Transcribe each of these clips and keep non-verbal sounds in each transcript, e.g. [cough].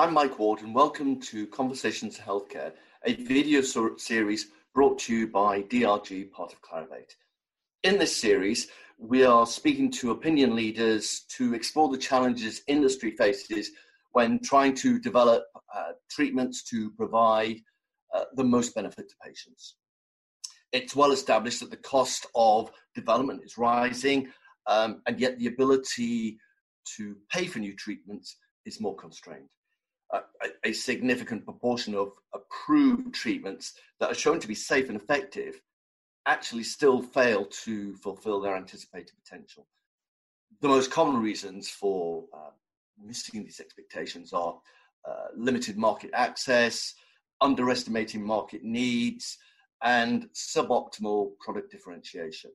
I'm Mike Ward, and welcome to Conversations Healthcare, a video series brought to you by DRG, part of Clarivate. In this series, we are speaking to opinion leaders to explore the challenges industry faces when trying to develop uh, treatments to provide uh, the most benefit to patients. It's well established that the cost of development is rising, um, and yet the ability to pay for new treatments is more constrained. A, a, significant proportion of approved treatments that are shown to be safe and effective actually still fail to fulfill their anticipated potential. The most common reasons for uh, missing these expectations are uh, limited market access, underestimating market needs, and suboptimal product differentiation.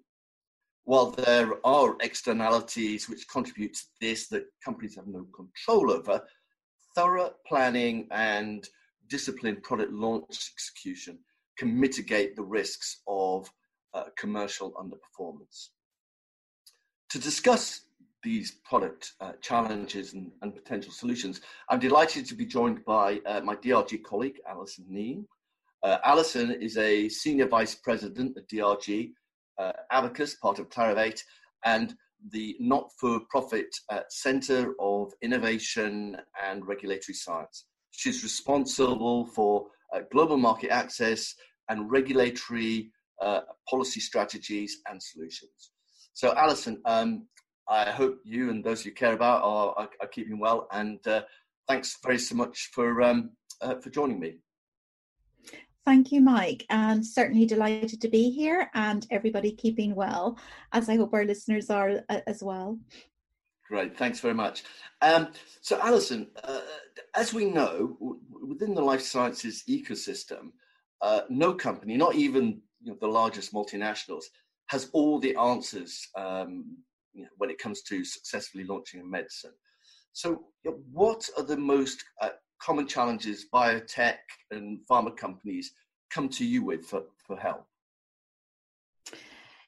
While there are externalities which contribute to this that companies have no control over, thorough planning and disciplined product launch execution can mitigate the risks of uh, commercial underperformance. To discuss these product uh, challenges and, and, potential solutions, I'm delighted to be joined by uh, my DRG colleague, Alison Kneen. Uh, Alison is a Senior Vice President at DRG, uh, Abacus, part of Clarivate, and the not for profit uh, Center of Innovation and Regulatory Science. She's responsible for uh, global market access and regulatory uh, policy strategies and solutions. So, Alison, um, I hope you and those you care about are, are, are keeping well, and uh, thanks very so much for um, uh, for joining me. Thank you, Mike, and certainly delighted to be here and everybody keeping well, as I hope our listeners are uh, as well. Great, thanks very much. Um, so, Alison, uh, as we know, w- within the life sciences ecosystem, uh, no company, not even you know, the largest multinationals, has all the answers um, you know, when it comes to successfully launching a medicine. So, what are the most uh, common challenges biotech and pharma companies come to you with for, for help?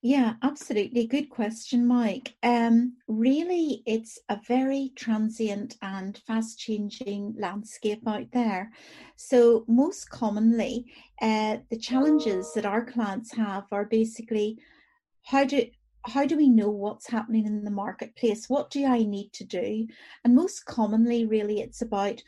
Yeah, absolutely. Good question, Mike. Um, really, it's a very transient and fast changing landscape out there. So, most commonly, uh, the challenges that our clients have are basically how do how do we know what's happening in the marketplace? What do I need to do? And most commonly, really, it's about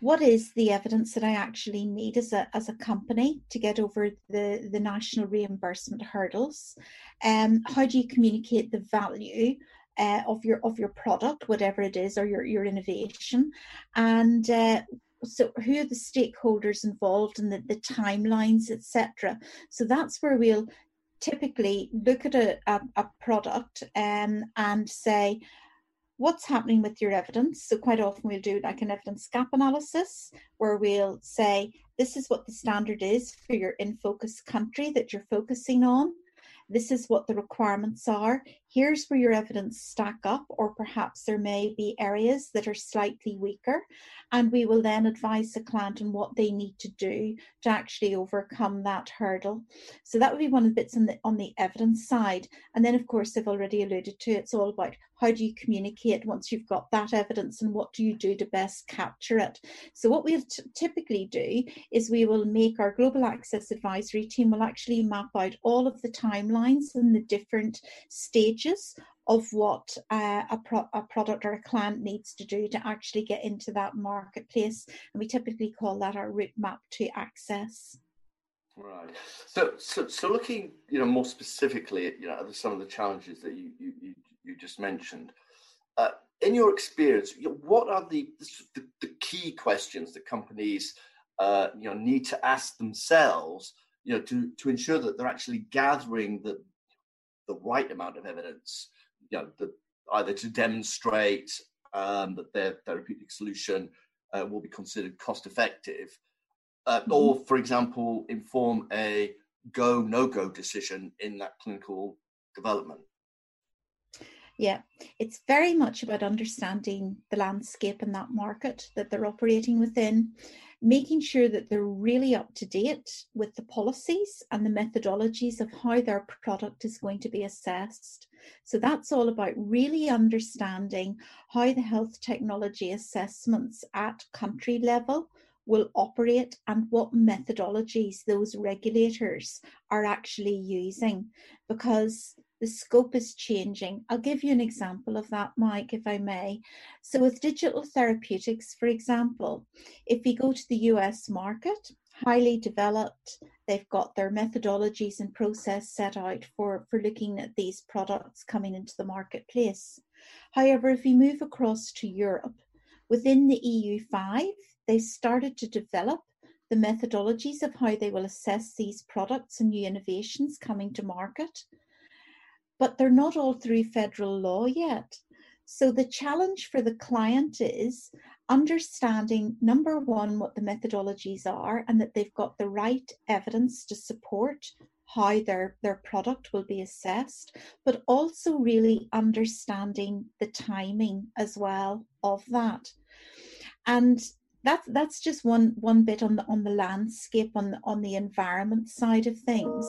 what is the evidence that I actually need as a as a company to get over the the national reimbursement hurdles? Um, how do you communicate the value uh, of your of your product, whatever it is, or your your innovation, and uh, so who are the stakeholders involved and the, the timelines, etc. So that's where we'll typically look at a, a, a product um, and say what's happening with your evidence. So, quite often we'll do like an evidence gap analysis where we'll say, this is what the standard is for your in focus country that you're focusing on. This is what the requirements are. Here's where your evidence stack up, or perhaps there may be areas that are slightly weaker. And we will then advise the client on what they need to do to actually overcome that hurdle. So that would be one of the bits on the on the evidence side. And then of course I've already alluded to it's all about how do you communicate once you've got that evidence and what do you do to best capture it. So what we'll t- typically do is we will make our global access advisory team will actually map out all of the timelines and the different stages of what uh, a, pro- a product or a client needs to do to actually get into that marketplace. And we typically call that our route map to access. Right. So, so, so looking, you know, more specifically at, you know, some of the challenges that you, you, you just mentioned, uh, in your experience, what are the, the, the key questions that companies, uh, you know, need to ask themselves, you know, to, to ensure that they're actually gathering the, the right amount of evidence you know, the, either to demonstrate um, that their therapeutic solution uh, will be considered cost effective, uh, mm-hmm. or, for example, inform a go no go decision in that clinical development. Yeah, it's very much about understanding the landscape in that market that they're operating within. Making sure that they're really up to date with the policies and the methodologies of how their product is going to be assessed. So that's all about really understanding how the health technology assessments at country level will operate and what methodologies those regulators are actually using because the scope is changing. I'll give you an example of that, Mike, if I may. So, with digital therapeutics, for example, if we go to the US market, highly developed, they've got their methodologies and process set out for, for looking at these products coming into the marketplace. However, if we move across to Europe, within the EU5, they started to develop the methodologies of how they will assess these products and new innovations coming to market but they're not all through federal law yet. So the challenge for the client is understanding number one, what the methodologies are and that they've got the right evidence to support how their, their product will be assessed, but also really understanding the timing as well of that. And that's that's just one one bit on the on the landscape on the on the environment side of things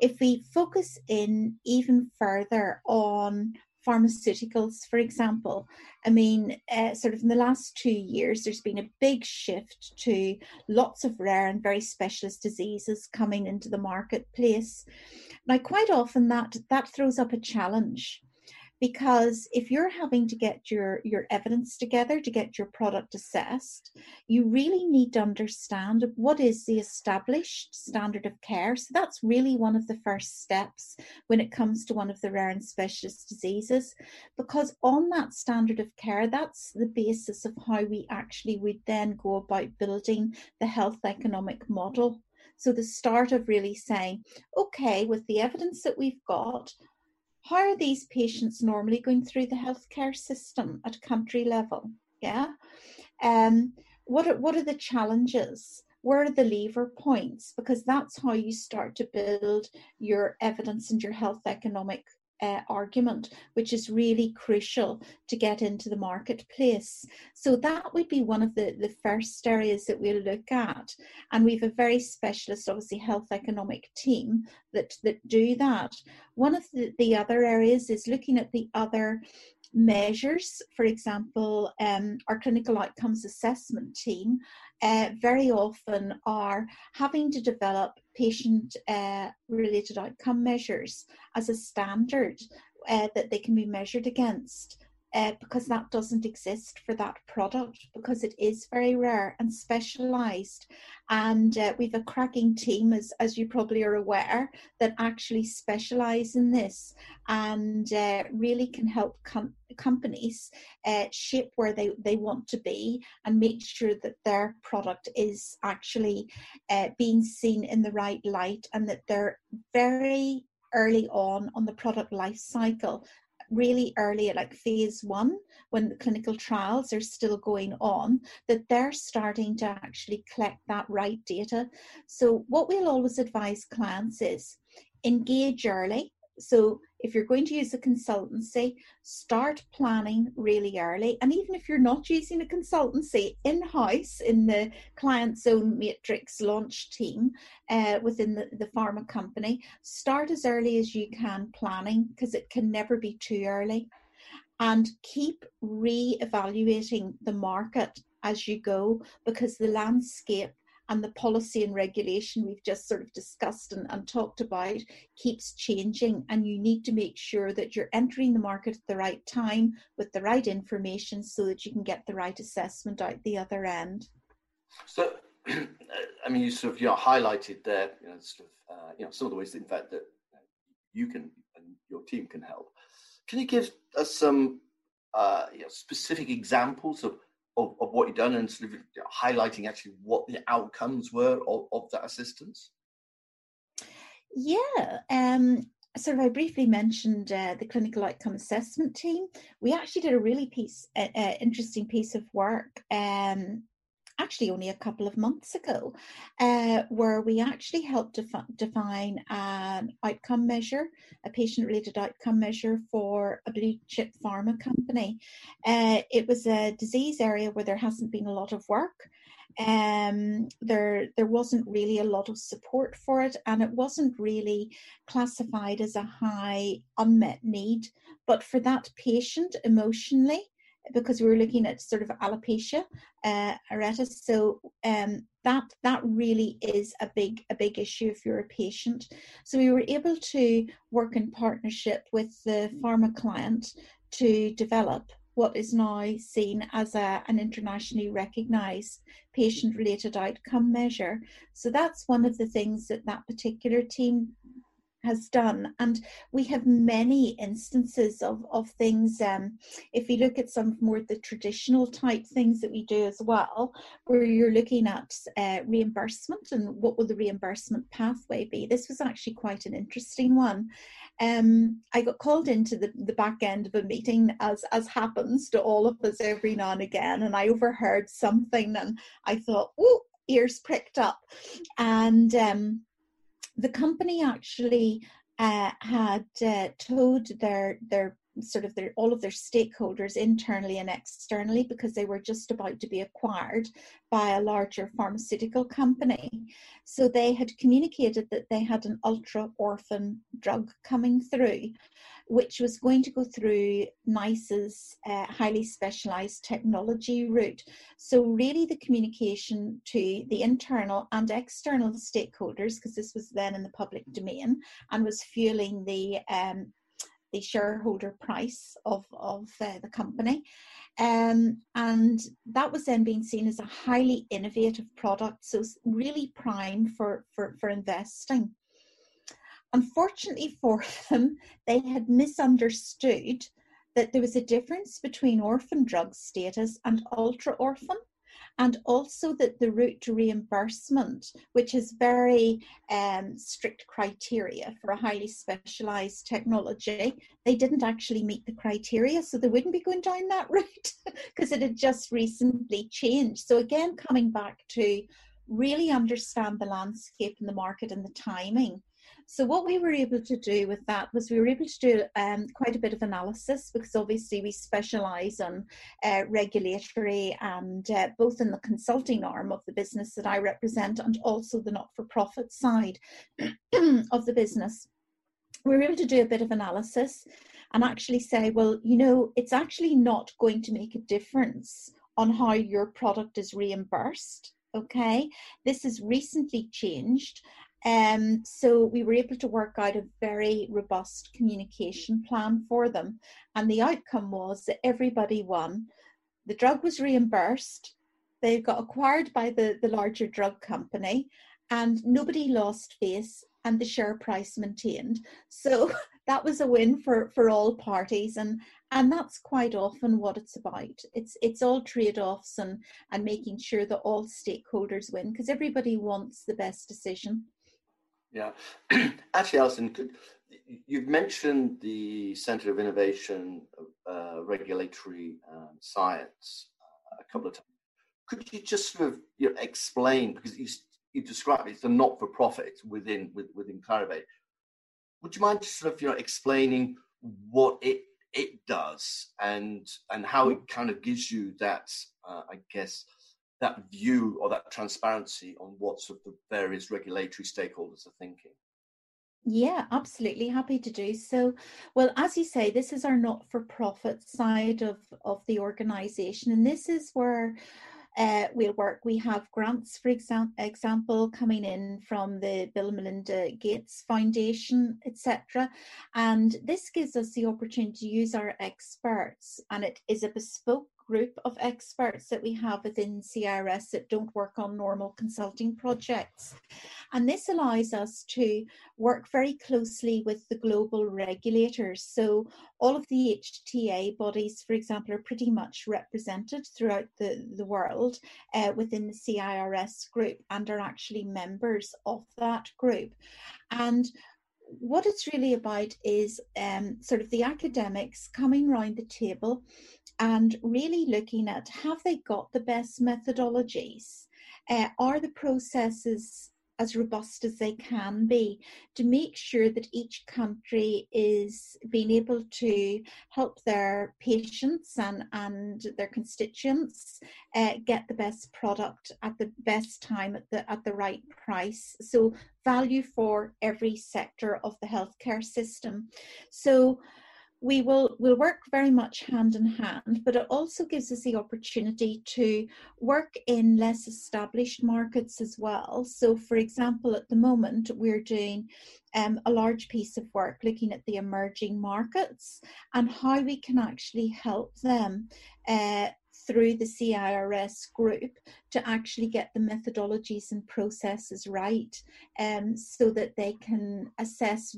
if we focus in even further on pharmaceuticals, for example, I mean, uh, sort of in the last two years, there's been a big shift to lots of rare and very specialist diseases coming into the marketplace. Now, quite often that that throws up a challenge because if you're having to get your your evidence together to get your product assessed you really need to understand what is the established standard of care. So that's really one of the first steps when it comes to one of the rare and specialist diseases because on that standard of care that's the basis of how we actually would then go about building the health economic model. So the start of really saying okay with the evidence that we've got how are these patients normally going through the healthcare system at country level? Yeah. Um, what are, what are the challenges? Where are the lever points? Because that's how you start to build your evidence and your health economic uh, argument, which is really crucial to get into the marketplace. So that would be one of the, the first areas that we'll look at. And we have a very specialist, obviously, health economic team that, that do that. One of the, the other areas is looking at the other measures. For example, um, our clinical outcomes assessment team uh, very often are having to develop patient uh, related outcome measures as a standard uh, that they can be measured against uh, because that doesn't exist for that product because it is very rare and specialized. And uh, we've a cracking team, as, as you probably are aware, that actually specialize in this and uh, really can help com- companies uh, shape where they, they want to be and make sure that their product is actually uh, being seen in the right light and that they're very early on on the product life cycle really early like phase one when the clinical trials are still going on that they're starting to actually collect that right data. So what we'll always advise clients is engage early. So if you're going to use a consultancy, start planning really early. And even if you're not using a consultancy in house in the client zone matrix launch team uh, within the, the pharma company, start as early as you can planning because it can never be too early. And keep re evaluating the market as you go because the landscape and the policy and regulation we've just sort of discussed and, and, talked about keeps changing and you need to make sure that you're entering the market at the right time with the right information so that you can get the right assessment out the other end. So [clears throat] i mean you sort of you know highlighted there you know sort of uh, you know some of the ways in fact that you can and your team can help. Can you give us some uh, you know, specific examples of of, of what you've done and sort of highlighting actually what the outcomes were of, of that assistance? Yeah, um, sort of I briefly mentioned uh, the clinical outcome assessment team. We actually did a really piece, uh, uh, interesting piece of work um, actually only a couple of months ago, uh, where we actually helped defi- define an outcome measure, a patient related outcome measure for a blue chip pharma company. Uh, it was a disease area where there hasn't been a lot of work. Um, there there wasn't really a lot of support for it, and it wasn't really classified as a high unmet need. But for that patient emotionally, because we were looking at sort of alopecia uh, areata. So um, that that really is a big a big issue if you're a patient. So we were able to work in partnership with the pharma client to develop what is now seen as a, an internationally recognized patient related outcome measure. So that's one of the things that that particular team has done. And we have many instances of, of things. Um, if you look at some more the traditional type things that we do as well, where you're looking at uh, reimbursement and what will the reimbursement pathway be. This was actually quite an interesting one. Um, I got called into the, the back end of a meeting, as as happens to all of us every now and again, and I overheard something, and I thought, "Oh, ears pricked up," and um, the company actually uh, had uh, told their their sort of their all of their stakeholders internally and externally because they were just about to be acquired by a larger pharmaceutical company so they had communicated that they had an ultra orphan drug coming through which was going to go through NICE's uh, highly specialized technology route. So, really, the communication to the internal and external stakeholders, because this was then in the public domain and was fueling the um, the shareholder price of, of uh, the company. Um, and that was then being seen as a highly innovative product, so it's really prime for, for, for investing. Unfortunately for [laughs] them, they had misunderstood that there was a difference between orphan drug status and ultra orphan and also that the route to reimbursement, which is very um, strict criteria for a highly specialized technology, they didn't actually meet the criteria, so they wouldn't be going down that [laughs] route because it had just recently changed. So, again, coming back to really understand the landscape and the market and the timing so what we were able to do with that was we were able to do um, quite a bit of analysis because obviously we specialise on uh, regulatory and uh, both in the consulting arm of the business that I represent and also the not-for-profit side [clears throat] of the business. We were able to do a bit of analysis and actually say, well, you know, it's actually not going to make a difference on how your product is reimbursed okay this has recently changed um, so we were able to work out a very robust communication plan for them. And the outcome was that everybody won. The drug was reimbursed, they got acquired by the, the larger drug company, and nobody lost face and the share price maintained. So [laughs] that was a win for, for all parties and and that's quite often what it's about. It's it's all trade-offs and, and making sure that all stakeholders win because everybody wants the best decision. Yeah, [clears throat] actually, Alison, could, you've mentioned the Centre of Innovation, uh, Regulatory um, Science uh, a couple of times. Could you just sort of you know, explain because you you described it, it's a not-for-profit within with, within Clarivate. Would you mind just sort of you know explaining what it it does and and how it kind of gives you that uh, I guess that view or that transparency on what sort of the various regulatory stakeholders are thinking. Yeah, absolutely. Happy to do so. Well, as you say, this is our not for profit side of, of the organization, and this is where uh, we'll work. We have grants, for exam- example, coming in from the Bill and Melinda Gates Foundation, etc. And this gives us the opportunity to use our experts, and it is a bespoke group of experts that we have within CIRS that don't work on normal consulting projects. And this allows us to work very closely with the global regulators. So, all of the HTA bodies, for example, are pretty much represented throughout the, the world uh, within the CIRS group and are actually members of that group. And what it's really about is um, sort of the academics coming round the table and really looking at have they got the best methodologies? Uh, are the processes as robust as they can be to make sure that each country is being able to help their patients and, and their constituents uh, get the best product at the best time at the at the right price. So value for every sector of the healthcare system. So we will will work very much hand in hand but it also gives us the opportunity to work in less established markets as well. So for example at the moment we're doing um, a large piece of work looking at the emerging markets and how we can actually help them uh, through the CIRS group to actually get the methodologies and processes right um, so that they can assess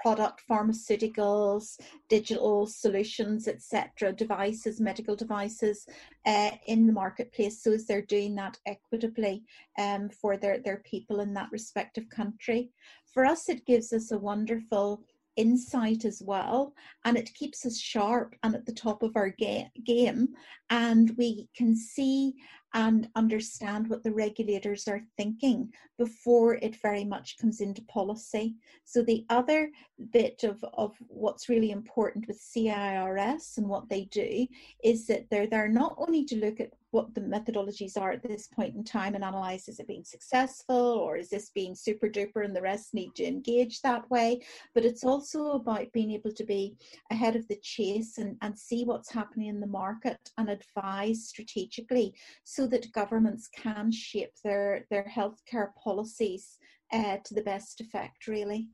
product, pharmaceuticals, digital solutions, etc., devices, medical devices uh, in the marketplace, so as they're doing that equitably um, for their, their people in that respective country. For us, it gives us a wonderful insight as well and it keeps us sharp and at the top of our ga- game and we can see and understand what the regulators are thinking before it very much comes into policy. So, the other bit of, of what's really important with CIRS and what they do is that they're there not only to look at what the methodologies are at this point in time and analyze is it being successful or is this being super duper and the rest need to engage that way? But it's also about being able to be ahead of the chase and, and see what's happening in the market and advise strategically so that governments can shape their their healthcare policies uh, to the best effect really.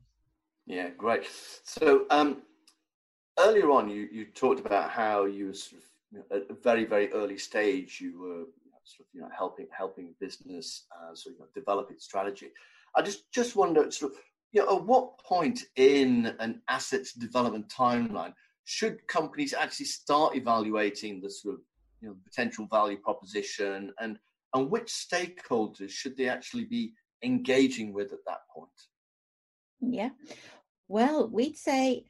Yeah great. So um earlier on you you talked about how you sort of at a very very early stage you were sort of you know helping helping business uh, sort of you know, develop its strategy. I just just wonder sort of you know at what point in an assets development timeline should companies actually start evaluating the sort of you know potential value proposition and and which stakeholders should they actually be engaging with at that point? Yeah, well, we'd say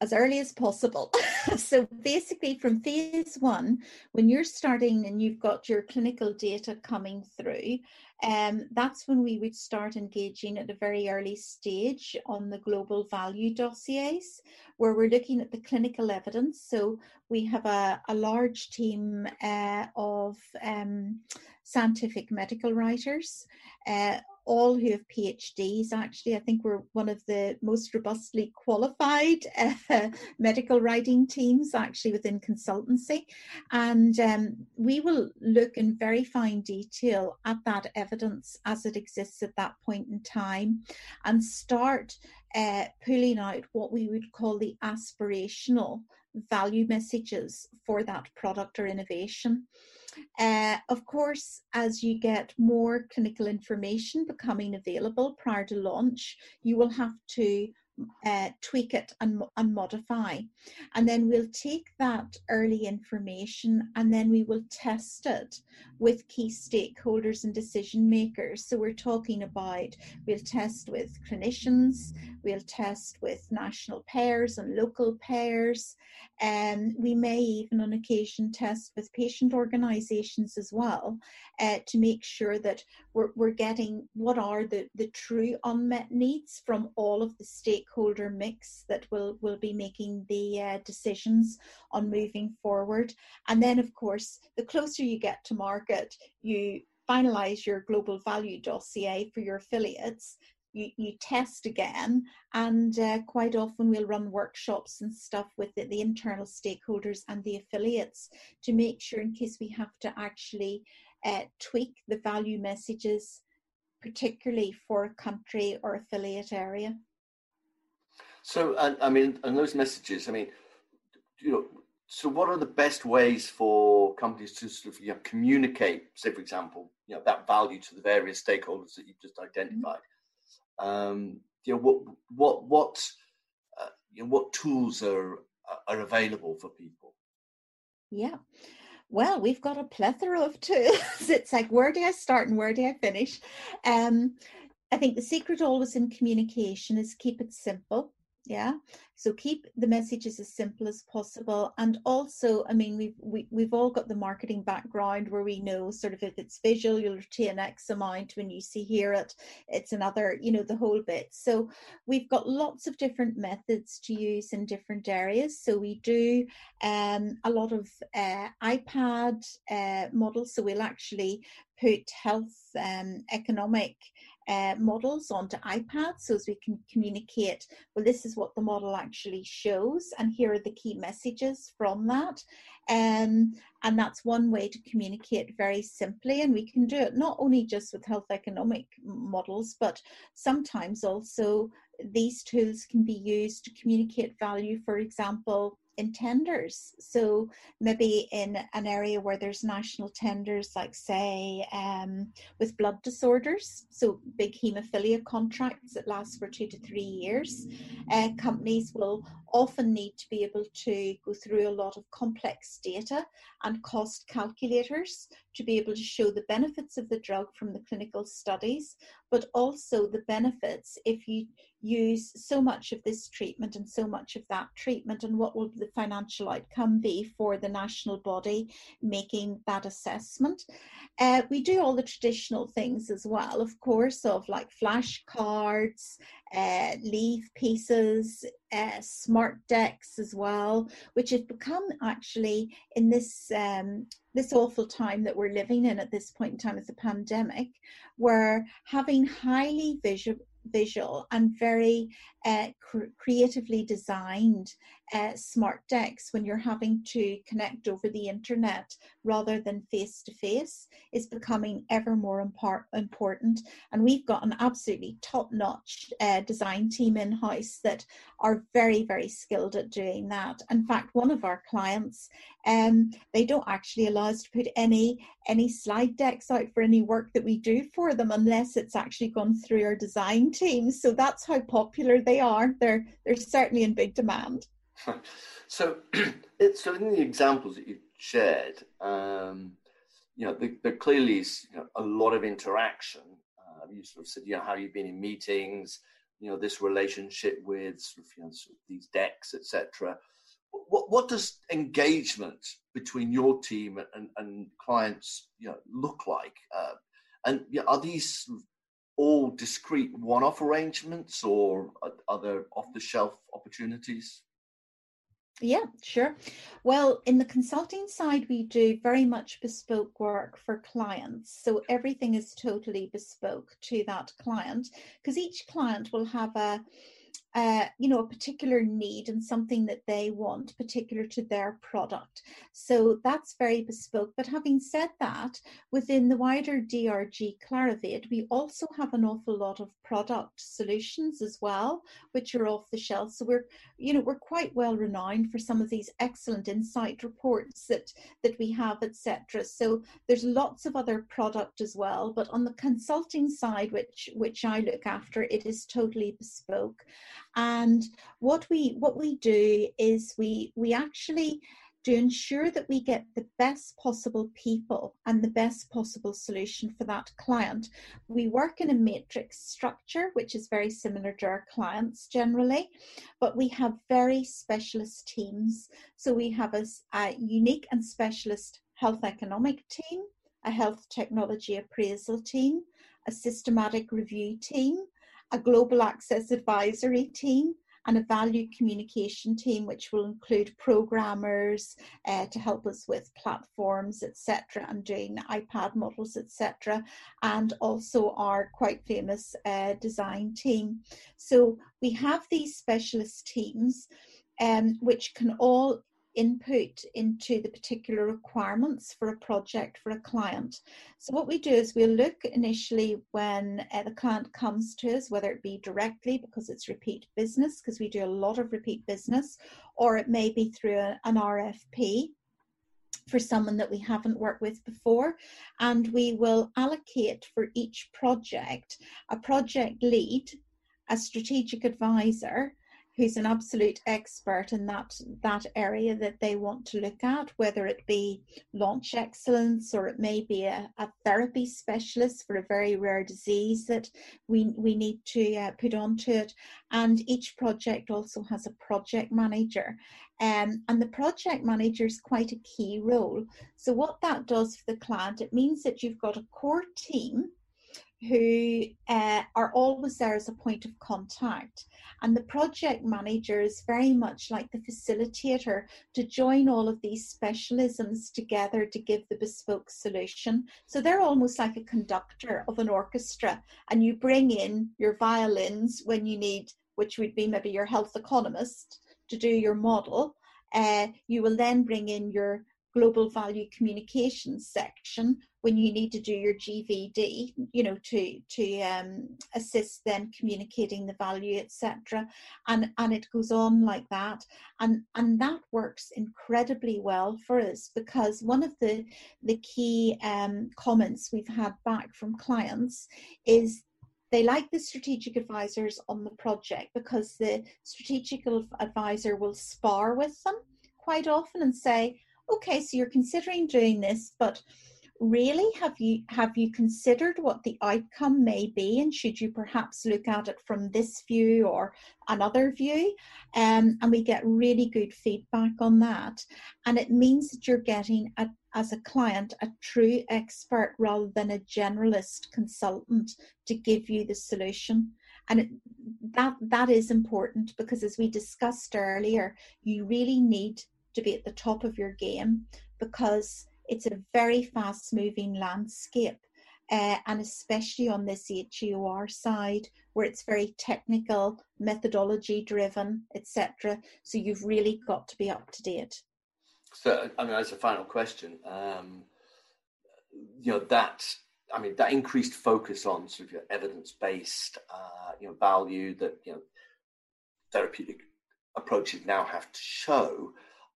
as early as possible. [laughs] so basically, from phase one, when you're starting and you've got your clinical data coming through, um, that's when we would start engaging at a very early stage on the global value dossiers, where we're looking at the clinical evidence. So we have a, a large team uh, of um, scientific medical writers. Uh, all who have PhDs. Actually, I think we're one of the most robustly qualified [laughs] uh, medical writing teams actually within consultancy. And um, we will look in very fine detail at that evidence as it exists at that point in time and start uh, pulling out what we would call the aspirational value messages for that product or innovation. Uh, of course, as you get more clinical information becoming available prior to launch, you will have to uh, tweak it and, and modify. And then we'll take that early information and then we will test it with key stakeholders and decision makers. So we're talking about we'll test with clinicians, we'll test with national payers and local payers, and we may even on occasion test with patient organizations as well uh, to make sure that we're, we're getting what are the, the true unmet needs from all of the stakeholder mix that will, will be making the uh, decisions on moving forward. And then, of course, the closer you get to market, you finalize your global value dossier for your affiliates you, you test again and uh, quite often we'll run workshops and stuff with the, the, internal stakeholders and the affiliates to make sure in case we have to actually uh, tweak the value messages particularly for a country or affiliate area so i mean and those messages i mean you know so what are the best ways for companies to sort of you know, communicate say for example you know that value to the various stakeholders that you've just mm-hmm. identified mm-hmm um, you know, what what what uh, you know, what tools are are available for people? Yeah. Well, we've got a plethora of tools. [laughs] it's like where do I start and where do I finish? Um, I think the secret always in communication is keep it simple. Yeah. So keep the messages as simple as possible. And also, I mean, we've we, we've all got the marketing background where we know sort of if it's visual, you'll retain X amount. When you see hear it, it's another, you know, the whole bit. So we've got lots of different methods to use in different areas. So we do um, a lot of uh, iPad uh, models. So we'll actually put health um, economic uh, models onto iPads so as we can communicate, well, this is what the model actually shows, and here are the key messages from that. Um, and that's one way to communicate very simply. And we can do it not only just with health economic models, but sometimes also these tools can be used to communicate value, for example, in tenders. So maybe in an area where there's national tenders, like say um, with blood disorders, so big haemophilia contracts that last for two to three years, uh, companies will often need to be able to go through a lot of complex data and cost calculators to be able to show the benefits of the drug from the clinical studies, but also the benefits if you use so much of this treatment and so much of that treatment, and what will the financial outcome be for the national body making that assessment. Uh, we do all the traditional things as well, of course, of like flashcards, uh, leave pieces, uh, smart decks as well, which have become actually in this um, this awful time that we're living in at this point in time as a pandemic, where having highly visual visual and very uh, cr- creatively designed uh, smart decks when you're having to connect over the internet rather than face to face is becoming ever more impar- important. And we've got an absolutely top notch uh, design team in house that are very, very skilled at doing that. In fact, one of our clients, um, they don't actually allow us to put any any slide decks out for any work that we do for them unless it's actually gone through our design team. So that's how popular they are. They're they're certainly in big demand. [laughs] so, [clears throat] so in the examples that you've shared, um, you know, there, clearly is you know, a lot of interaction. Uh, you sort of said, you know, how you've been in meetings, you know, this relationship with sort of, you know, sort of these decks, etc. What what does engagement between your team and, and clients, you know, look like? Uh, and you know, are these all discrete one-off arrangements, or are, there off-the-shelf opportunities? Yeah, sure. Well, in the consulting side, we do very much bespoke work for clients. So everything is totally bespoke to that client because each client will have a uh, you know, a particular need and something that they want, particular to their product. So that's very bespoke. But having said that, within the wider DRG Clarivate, we also have an awful lot of product solutions as well, which are off the shelf. So we're, you know, we're quite well renowned for some of these excellent insight reports that that we have, etc. So there's lots of other product as well. But on the consulting side, which which I look after, it is totally bespoke and what we what we do is we we actually to ensure that we get the best possible people and the best possible solution for that client. We work in a matrix structure, which is very similar to our clients generally, but we have very specialist teams. So we have a, a unique and specialist health economic team, a health technology appraisal team, a systematic review team, a global access advisory team, and a value communication team, which will include programmers uh, to help us with platforms, etc., and doing iPad models, etc., and also our quite famous uh, design team. So we have these specialist teams. Um, which can all input into the particular requirements for a project for a client. So what we do is we'll look initially when uh, the client comes to us, whether it be directly because it's repeat business, because we do a lot of repeat business, or it may be through a, an RFP for someone that we haven't worked with before. And we will allocate for each project a project lead, a strategic advisor, who's an absolute expert in that that area that they want to look at, whether it be launch excellence or it may be a, a therapy specialist for a very rare disease that we we need to uh, put onto it. And each project also has a project manager. Um, and the project manager is quite a key role. So what that does for the client, it means that you've got a core team who uh, are always there as a point of contact. And the project manager is very much like the facilitator to join all of these specialisms together to give the bespoke solution. So they're almost like a conductor of an orchestra, and you bring in your violins when you need, which would be maybe your health economist to do your model. Uh, you will then bring in your global value communications section when you need to do your GVD, you know, to to um, assist them communicating the value, etc. And and it goes on like that, and and that works incredibly well for us because one of the the key um, comments we've had back from clients is they like the strategic advisors on the project because the strategic advisor will spar with them quite often and say, okay, so you're considering doing this, but really have you have you considered what the outcome may be? And should you perhaps look at it from this view or another view? Um, and we get really good feedback on that. And it means that you're getting a, as a client a true expert rather than a generalist consultant to give you the solution. And it, that that is important because as we discussed earlier you really need to be at the top of your game because it's a very fast moving landscape. Uh, and especially on this HEOR side, where it's very technical, methodology driven, etc. So you've really got to be up to date. So, I mean, as a final question, um, you know that I mean that increased focus on sort of your evidence-based, uh, you know, value that you know therapeutic approaches now have to show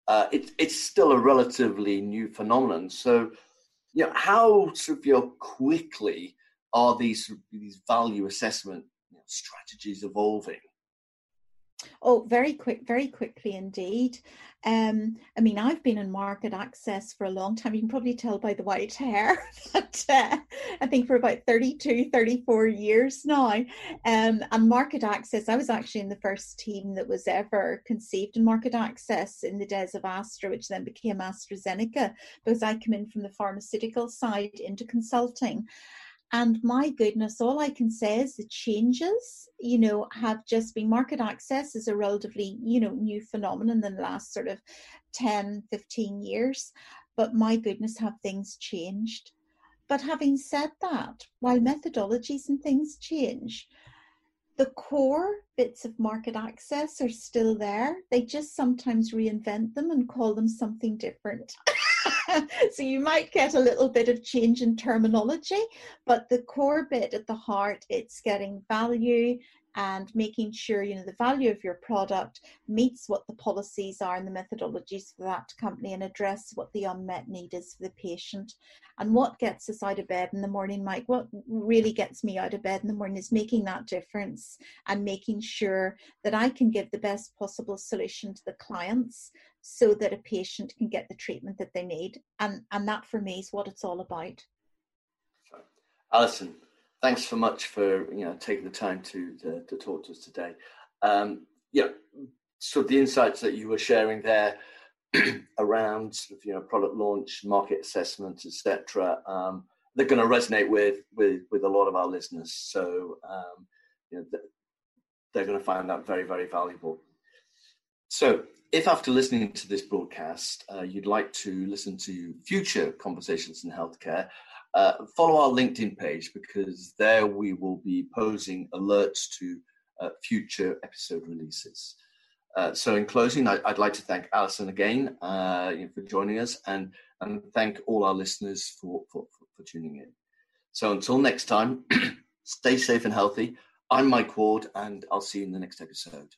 uh, it, it's still a relatively new phenomenon. So, you know, how sort of you quickly are these these value assessment you know, strategies evolving? Oh, very quick, very quickly indeed. Um, I mean, I've been in market access for a long time. You can probably tell by the white [laughs] hair, but uh, I think for about 32, 34 years now. Um, and market access, I was actually in the first team that was ever conceived in market access in the days of Astra, which then became AstraZeneca, because I come in from the pharmaceutical side into consulting. And my goodness, all I can say is the changes, you know, have just been market access is a relatively, you know, new phenomenon in the last sort of 10, 15 years. But my goodness, have things changed. But having said that, while methodologies and things change, the core bits of market access are still there. They just sometimes reinvent them and call them something different. [laughs] [laughs] so you might get a little bit of change in terminology, but the core bit at the heart, it's getting value and making sure you know the value of your product meets what the policies are and the methodologies for that company and address what the unmet need is for the patient. And what gets us out of bed in the morning mike what really gets me out of bed in the morning is making that difference and making sure that i can give the best possible solution to the clients so that a patient can get the treatment that they need. And, and that for me is what it's all about. Alison, thanks so much for you know taking the time to to, to talk to us today. Um, yeah, so the insights that you were sharing there [clears throat] around sort of, you know product launch, market assessment, etc. Um, they're going to resonate with with with a lot of our listeners. So um, you know they're going to find that very very valuable. So if after listening to this broadcast, uh, you'd like to listen to future conversations in healthcare, uh, follow our LinkedIn page because there we will be posing alerts to uh, future episode releases. Uh, so, in closing, I, would like to thank Alison again uh, for joining us and, and thank all our listeners for, for, for tuning in. So, until next time, [clears throat] stay safe and healthy. I'm Mike Ward, and I'll see you in the next episode.